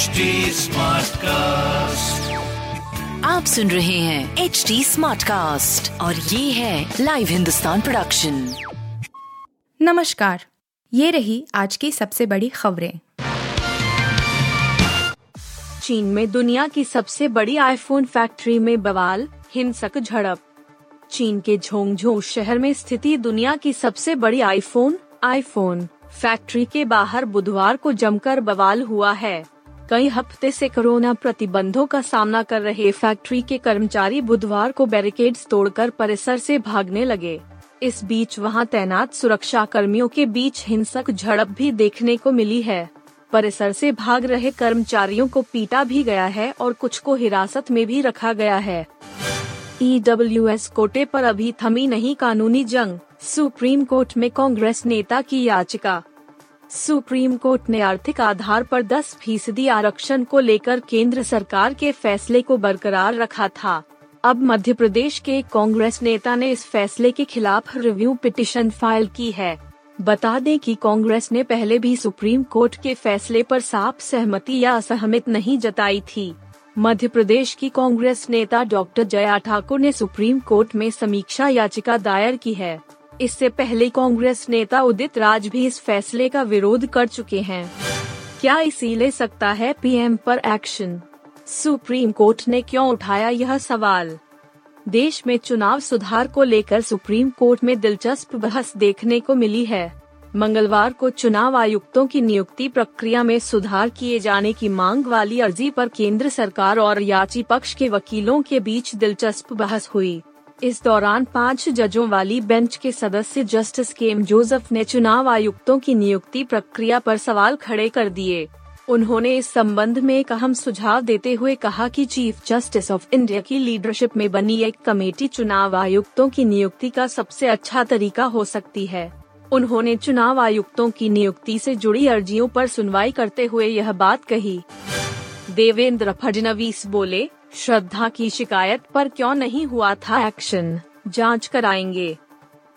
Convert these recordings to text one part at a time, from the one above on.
HD cast आप सुन रहे हैं एच डी स्मार्ट कास्ट और ये है लाइव हिंदुस्तान प्रोडक्शन नमस्कार ये रही आज की सबसे बड़ी खबरें। चीन में दुनिया की सबसे बड़ी आईफोन फैक्ट्री में बवाल हिंसक झड़प। चीन के झोंगझो शहर में स्थिति दुनिया की सबसे बड़ी आईफोन आईफोन फैक्ट्री के बाहर बुधवार को जमकर बवाल हुआ है। कई हफ़्ते से कोरोना प्रतिबंधों का सामना कर रहे फैक्ट्री के कर्मचारी बुधवार को बैरिकेड्स तोड़कर परिसर से भागने लगे। इस बीच वहाँ तैनात सुरक्षा कर्मियों के बीच हिंसक झड़प भी देखने को मिली है। परिसर से भाग रहे कर्मचारियों को पीटा भी गया है और कुछ को हिरासत में भी रखा गया है। ईडब्ल्यूएस कोटे पर अभी थमी नहीं कानूनी जंग, सुप्रीम कोर्ट में कांग्रेस नेता की याचिका। सुप्रीम कोर्ट ने आर्थिक आधार पर 10 फ़ीसदी आरक्षण को लेकर केंद्र सरकार के फैसले को बरकरार रखा था। अब मध्य प्रदेश के कांग्रेस नेता ने इस फैसले के खिलाफ रिव्यू पिटिशन फ़ाइल की है। बता दें कि कांग्रेस ने पहले भी सुप्रीम कोर्ट के फैसले पर साफ़ सहमति या असहमत नहीं जताई थी। मध्य प्रदेश की कांग्रेस नेता डॉक्टर जया ठाकुर ने सुप्रीम कोर्ट में समीक्षा याचिका दायर की है। इससे पहले कांग्रेस नेता उदित राज भी इस फैसले का विरोध कर चुके हैं। क्या इसी ले सकता है पीएम पर एक्शन? सुप्रीम कोर्ट ने क्यों उठाया यह सवाल? देश में चुनाव सुधार को लेकर सुप्रीम कोर्ट में दिलचस्प बहस देखने को मिली है। मंगलवार को चुनाव आयुक्तों की नियुक्ति प्रक्रिया में सुधार किए जाने की मांग वाली अर्जी पर केंद्र सरकार और याची पक्ष के वकीलों के बीच दिलचस्प बहस हुई। इस दौरान पाँच जजों वाली बेंच के सदस्य जस्टिस केम जोसेफ ने चुनाव आयुक्तों की नियुक्ति प्रक्रिया पर सवाल खड़े कर दिए। उन्होंने इस संबंध में एक अहम सुझाव देते हुए कहा कि चीफ जस्टिस ऑफ़ इंडिया की लीडरशिप में बनी एक कमेटी चुनाव आयुक्तों की नियुक्ति का सबसे अच्छा तरीका हो सकती है। उन्होंने चुनाव आयुक्तों की नियुक्ति से जुड़ी अर्जियों पर सुनवाई करते हुए यह बात कही। देवेंद्र फडणवीस बोले श्रद्धा की शिकायत पर क्यों नहीं हुआ था एक्शन? जाँच कराएँगे।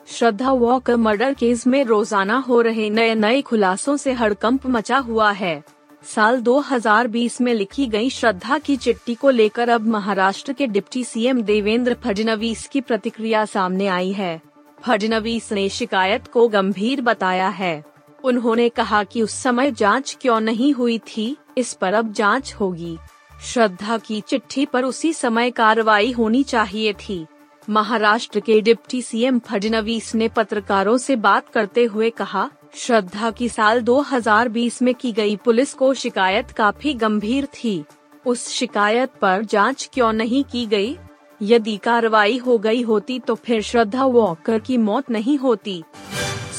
श्रद्धा वॉकर मर्डर केस में रोज़ाना हो रहे नए नए खुलासों से हड़कंप मचा हुआ है। साल 2020 में लिखी गई श्रद्धा की चिट्ठी को लेकर अब महाराष्ट्र के डिप्टी सीएम देवेंद्र फडणवीस की प्रतिक्रिया सामने आई है। फडणवीस ने शिकायत को गंभीर बताया है। उन्होंने कहा कि उस समय जाँच क्यों नहीं हुई थी, इस पर अब जाँच होगी। श्रद्धा की चिट्ठी पर उसी समय कार्रवाई होनी चाहिए थी। महाराष्ट्र के डिप्टी सीएम फडणवीस ने पत्रकारों से बात करते हुए कहा, श्रद्धा की साल 2020 में की गई पुलिस को शिकायत काफ़ी गंभीर थी। उस शिकायत पर जाँच क्यों नहीं की गई? यदि कार्रवाई हो गई होती तो फिर श्रद्धा वॉकर की मौत नहीं होती।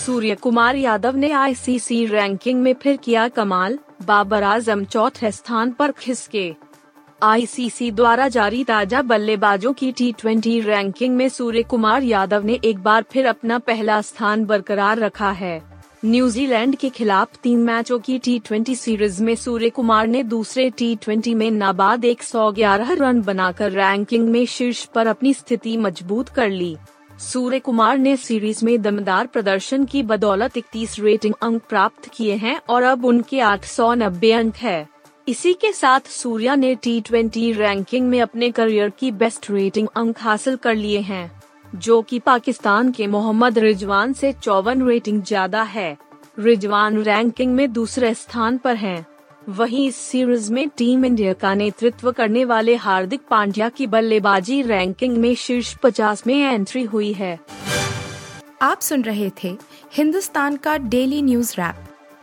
सूर्य कुमार यादव ने आईसीसी रैंकिंग में फिर किया कमाल, बाबर आज़म चौथे स्थान पर खिसके। आईसीसी द्वारा जारी ताज़ा बल्लेबाजों की टी ट्वेंटी रैंकिंग में सूर्य कुमार यादव ने एक बार फिर अपना पहला स्थान बरकरार रखा है। न्यूजीलैंड के खिलाफ तीन मैचों की टी ट्वेंटी सीरीज़ में सूर्य कुमार ने दूसरे टी ट्वेंटी में नाबाद 111 रन बनाकर रैंकिंग में शीर्ष पर अपनी स्थिति मज़बूत कर ली। सूर्य कुमार ने सीरीज़ में दमदार प्रदर्शन की बदौलत 31 रेटिंग अंक प्राप्त किए हैं और अब उनके 890 अंक है। इसी के साथ सूर्या ने टी रैंकिंग में अपने करियर की बेस्ट रेटिंग अंक हासिल कर लिए हैं, जो कि पाकिस्तान के मोहम्मद रिजवान से चौवन रेटिंग ज़्यादा है। रिजवान रैंकिंग में दूसरे स्थान पर हैं। वहीं इस सीरीज़ में टीम इंडिया का नेतृत्व करने वाले हार्दिक पांड्या की बल्लेबाजी रैंकिंग में शीर्ष 50 में एंट्री हुई है। आप सुन रहे थे हिंदुस्तान का डेली न्यूज़ रैप